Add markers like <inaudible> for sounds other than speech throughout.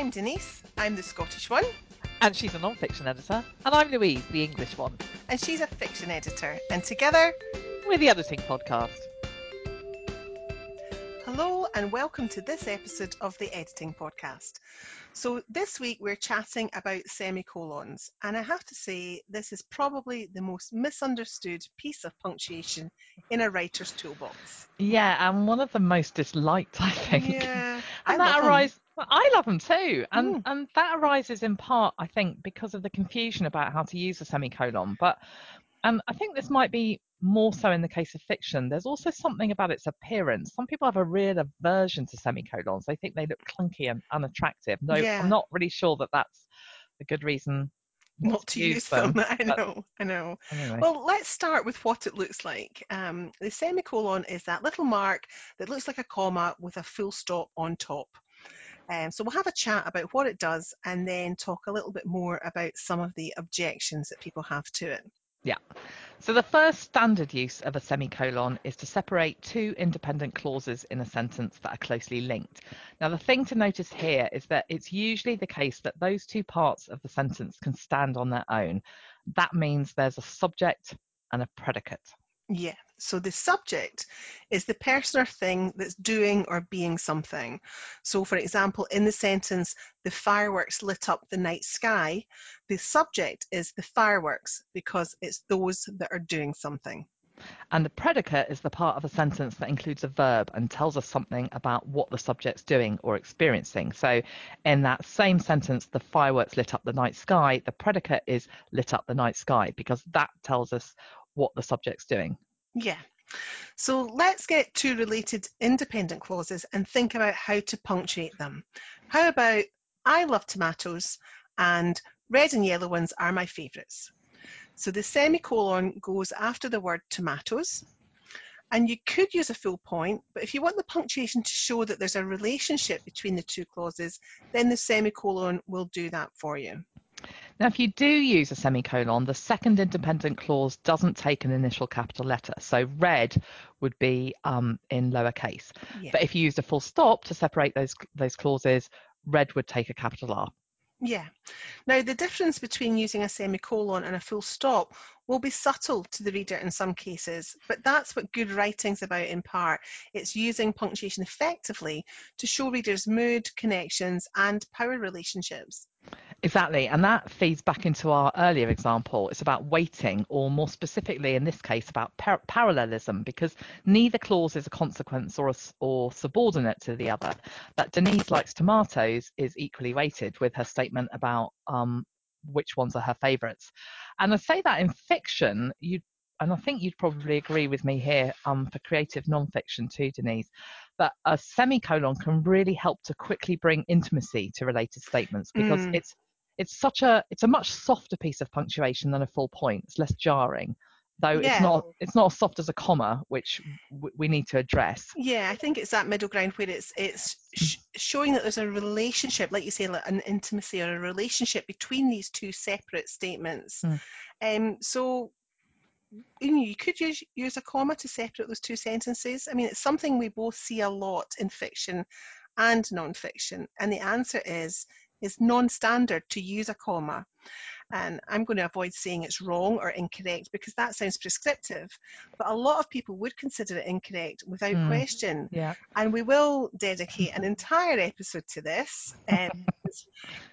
I'm Denise, I'm the Scottish one, And she's a non-fiction editor. And I'm Louise, the English one. and she's a fiction editor. And together, We're the Editing Podcast. hello and welcome to this episode of the Editing Podcast. So, this week we're chatting about semicolons, and I have to say, this is probably the most misunderstood piece of punctuation in a writer's toolbox. Yeah, and one of the most disliked, I think. Yeah, I and that arises. Well, I love them too, and Mm. and that arises in part, I think, because of the confusion about how to use a semicolon. But and I think this might be more so in the case of fiction. There's also something about its appearance. Some people have a real aversion to semicolons. They think they look clunky and unattractive. No, Yeah. I'm not really sure that that's a good reason Not to use them. <laughs> I know, I know. Anyway. Well, let's start with what it looks like. Um, the semicolon is that little mark that looks like a comma with a full stop on top. Um, so we'll have a chat about what it does and then talk a little bit more about some of the objections that people have to it. Yeah. So the first standard use of a semicolon is to separate two independent clauses in a sentence that are closely linked. Now, the thing to notice here is that it's usually the case that those two parts of the sentence can stand on their own. That means there's a subject and a predicate. Yeah. So the subject is the person or thing that's doing or being something. So, for example, in the sentence, the fireworks lit up the night sky, the subject is the fireworks because it's those that are doing something. And the predicate is the part of a sentence that includes a verb and tells us something about what the subject's doing or experiencing. So, in that same sentence, the fireworks lit up the night sky, the predicate is lit up the night sky because that tells us what the subject's doing. Yeah. So let's get two related independent clauses and think about how to punctuate them. How about I love tomatoes and red and yellow ones are my favourites. So the semicolon goes after the word tomatoes. And you could use a full point, but if you want the punctuation to show that there's a relationship between the two clauses, then the semicolon will do that for you. Now, if you do use a semicolon, the second independent clause doesn't take an initial capital letter. So red would be um, in lowercase. Yeah. But if you used a full stop to separate those those clauses, red would take a capital R. Yeah. Now, the difference between using a semicolon and a full stop will be subtle to the reader in some cases, but that's what good writing's about in part. It's using punctuation effectively to show readers mood, connections, and power relationships. Exactly, and that feeds back into our earlier example. It's about weighting, or more specifically in this case, about par- parallelism, because neither clause is a consequence or a or subordinate to the other. That Denise likes tomatoes is equally weighted with her statement about um, which ones are her favourites. And I say that in fiction, you and I think you'd probably agree with me here um, for creative non-fiction too, Denise, that a semicolon can really help to quickly bring intimacy to related statements because Mm. it's it's such a it's a much softer piece of punctuation than a full point. It's less jarring, though Yeah. it's not it's not as soft as a comma, which w- we need to address. Yeah, I think it's that middle ground where it's it's sh- showing that there's a relationship, like you say, like an intimacy or a relationship between these two separate statements. Mm. Um, so you know, you could use use a comma to separate those two sentences. I mean, it's something we both see a lot in fiction and non-fiction, and the answer is is non-standard to use a comma. And I'm going to avoid saying it's wrong or incorrect because that sounds prescriptive. But a lot of people would consider it incorrect without Mm. question. Yeah. And we will dedicate an entire episode to this. Um,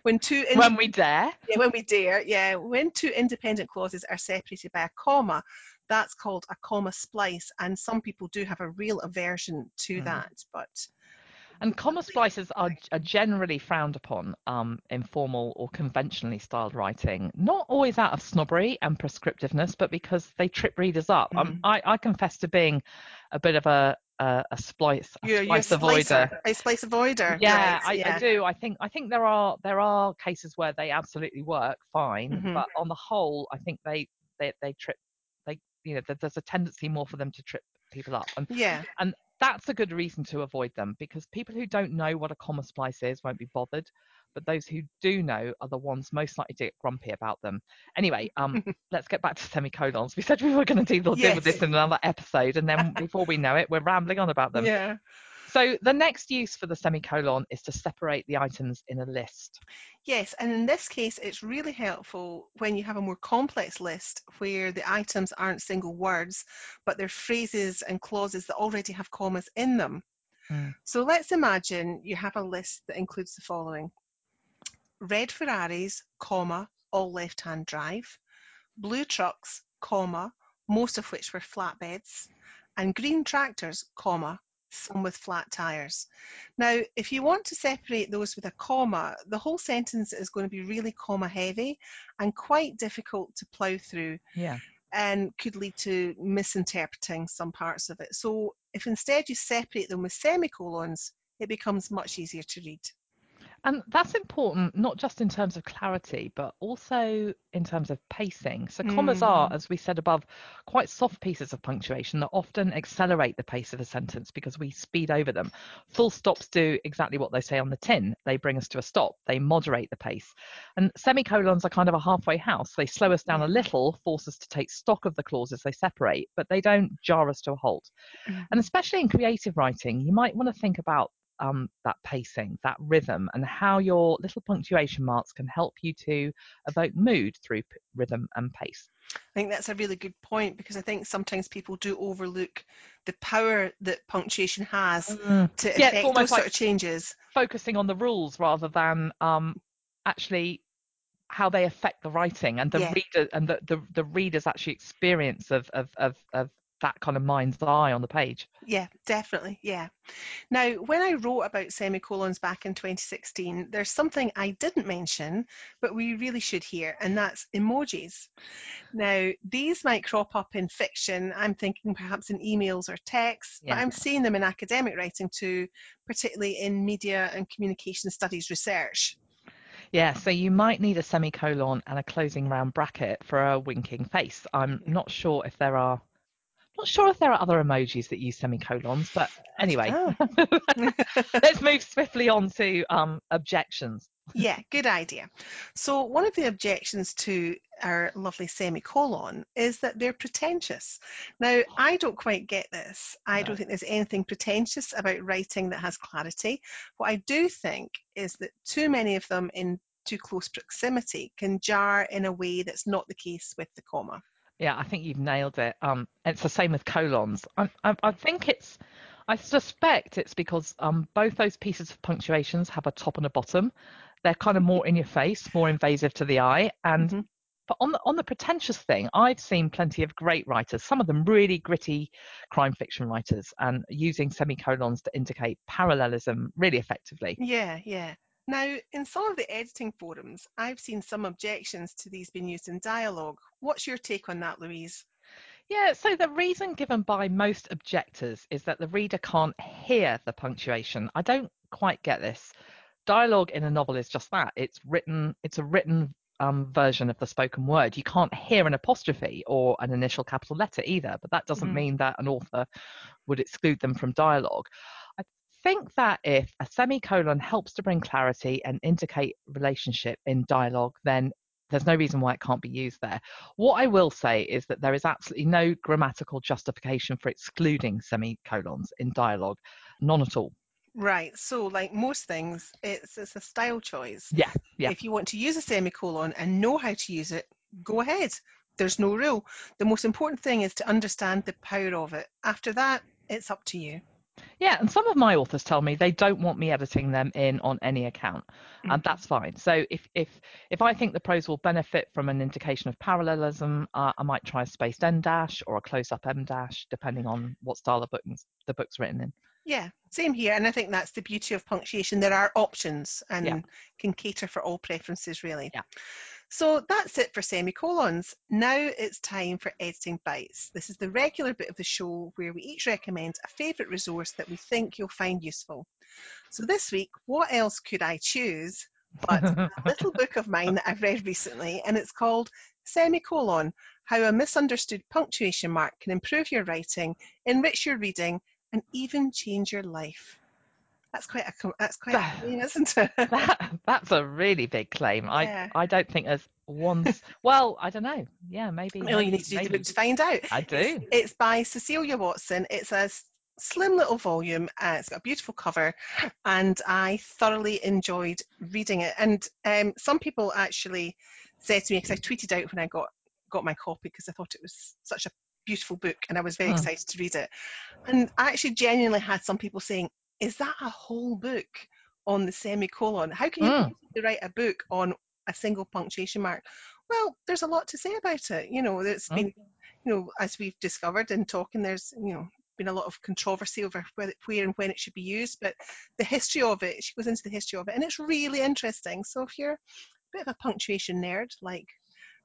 when two in- When we dare. yeah, when we dare, yeah, when two independent clauses are separated by a comma, that's called a comma splice, and some people do have a real aversion to Mm. that. But And comma splices are, are generally frowned upon um, in formal or conventionally styled writing, not always out of snobbery and prescriptiveness, but because they trip readers up. Um, Mhm. I, I confess to being a bit of a, a, a splice, a you're, you're a avoider. splicer, a splice avoider. Yeah, right, I, yeah. I do. I think I think there are there are cases where they absolutely work fine, Mhm. but on the whole, I think they they they trip. They you know there's a tendency more for them to trip people up, and Yeah, that's a good reason to avoid them because people who don't know what a comma splice is won't be bothered but those who do know are the ones most likely to get grumpy about them. Anyway um <laughs> let's get back to semicolons. We said we were going to deal, deal with this in another episode and then before we know it we're rambling on about them. Yeah. So the next use for the semicolon is to separate the items in a list. Yes, and in this case, it's really helpful when you have a more complex list where the items aren't single words, but they're phrases and clauses that already have commas in them. Mm. So let's imagine you have a list that includes the following. Red Ferraris, comma, all left-hand drive. Blue trucks, comma, most of which were flatbeds. And green tractors, comma, some with flat tires. Now, if you want to separate those with a comma, the whole sentence is going to be really comma heavy and quite difficult to plough through Yeah. and could lead to misinterpreting some parts of it. So if instead you separate them with semicolons, it becomes much easier to read. And that's important, not just in terms of clarity, but also in terms of pacing. So, commas are, Mm. as we said above, quite soft pieces of punctuation that often accelerate the pace of a sentence because we speed over them. Full stops do exactly what they say on the tin they bring us to a stop, they moderate the pace. And semicolons are kind of a halfway house. They slow us down a little, force us to take stock of the clauses they separate, but they don't jar us to a halt. Mhm. And especially in creative writing, you might want to think about um, that pacing, that rhythm, and how your little punctuation marks can help you to evoke mood through p- rhythm and pace. I think that's a really good point because I think sometimes people do overlook the power that punctuation has to Mm. Yeah, affect those sort like- of changes. Focusing on the rules rather than um, actually how they affect the writing and the Yeah. reader and the, the, the reader's actually experience of, of, of, of that kind of mind's eye on the page. Yeah, definitely. Yeah. Now, when I wrote about semicolons back in 2016, there's something I didn't mention, but we really should hear, and that's emojis. Now, these might crop up in fiction. I'm thinking perhaps in emails or texts, yeah. but I'm seeing them in academic writing too, particularly in media and communication studies research. Yeah, so you might need a semicolon and a closing round bracket for a winking face. I'm mm-hmm. not sure if there are not sure if there are other emojis that use semicolons, but anyway, Oh. <laughs> let's move swiftly on to um, objections. Yeah, good idea. So, one of the objections to our lovely semicolon is that they're pretentious. Now, I don't quite get this. I No. don't think there's anything pretentious about writing that has clarity. What I do think is that too many of them in too close proximity can jar in a way that's not the case with the comma. Yeah, I think you've nailed it. Um, it's the same with colons. I, I, I think it's, I suspect it's because um, both those pieces of punctuations have a top and a bottom. They're kind of more in your face, more invasive to the eye, and Mhm. but on the on the pretentious thing, I've seen plenty of great writers, some of them really gritty crime fiction writers, and using semicolons to indicate parallelism really effectively. Yeah, yeah. Now, in some of the editing forums, I've seen some objections to these being used in dialogue. What's your take on that, Louise? Yeah, so the reason given by most objectors is that the reader can't hear the punctuation. I don't quite get this. Dialogue in a novel is just that. It's written, it's a written um, version of the spoken word. You can't hear an apostrophe or an initial capital letter either, but that doesn't Mhm. mean that an author would exclude them from dialogue. I think that if a semicolon helps to bring clarity and indicate relationship in dialogue, then there's no reason why it can't be used there. What I will say is that there is absolutely no grammatical justification for excluding semicolons in dialogue, none at all. Right. So, like most things, it's it's a style choice. Yeah, yeah. If you want to use a semicolon and know how to use it, go ahead. There's no rule. The most important thing is to understand the power of it. After that, it's up to you. Yeah, and some of my authors tell me they don't want me editing them in on any account, and Mhm. that's fine. So if if if I think the prose will benefit from an indication of parallelism, uh, I might try a spaced en dash or a close up em dash, depending on what style of book the book's written in. Yeah, same here. And I think that's the beauty of punctuation. There are options and Yeah. can cater for all preferences, really. Yeah. So that's it for semicolons. Now it's time for editing bites. This is the regular bit of the show where we each recommend a favourite resource that we think you'll find useful. So this week, what else could I choose but a <laughs> little book of mine that I've read recently, and it's called Semicolon How a Misunderstood Punctuation Mark Can Improve Your Writing, Enrich Your Reading, and Even Change Your Life. That's quite a that's quite a <sighs> claim, isn't it? <laughs> that that's a really big claim. Yeah. I I don't think there's one. <laughs> well, I don't know. Yeah, maybe. Well, you need to do the book to find out. I do. It's, it's by Cecilia Watson. It's a slim little volume. Uh, it's got a beautiful cover, and I thoroughly enjoyed reading it. And um, some people actually said to me because I tweeted out when I got got my copy because I thought it was such a beautiful book and I was very Mm. excited to read it. And I actually genuinely had some people saying, "Is that a whole book on the semicolon? How can you Mm. possibly write a book on a single punctuation mark?" Well, there's a lot to say about it. You know, it's Mm. been, you know, as we've discovered in talking, there's, you know, been a lot of controversy over where, where and when it should be used, but the history of it, she goes into the history of it, and it's really interesting. So if you're a bit of a punctuation nerd, like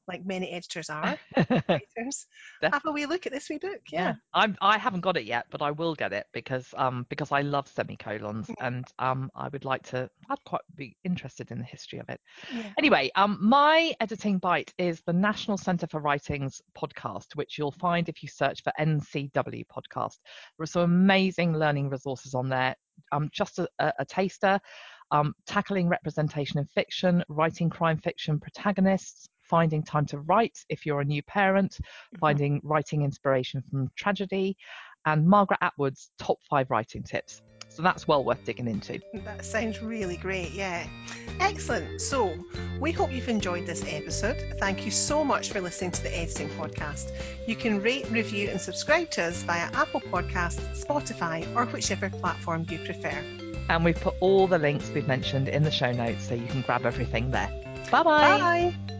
like many editors are, <laughs> writers, have a wee look at this wee book. Yeah. I'm I haven't got it yet, but I will get it because um because I love semicolons Mm. and um I would like to I'd quite be interested in the history of it. Yeah. Anyway, um my editing bite is the National Centre for Writing's podcast, which you'll find if you search for NCW podcast. There are some amazing learning resources on there. Um just a, a, a taster, um tackling representation in fiction, writing crime fiction protagonists, finding time to write if you're a new parent, mm-hmm. finding writing inspiration from tragedy, and Margaret Atwood's top five writing tips. So that's well worth digging into. That sounds really great, yeah. Excellent. So, we hope you've enjoyed this episode. Thank you so much for listening to the Editing Podcast. You can rate, review, and subscribe to us via Apple Podcasts, Spotify, or whichever platform you prefer. And we've put all the links we've mentioned in the show notes so you can grab everything there. Bye-bye. Bye.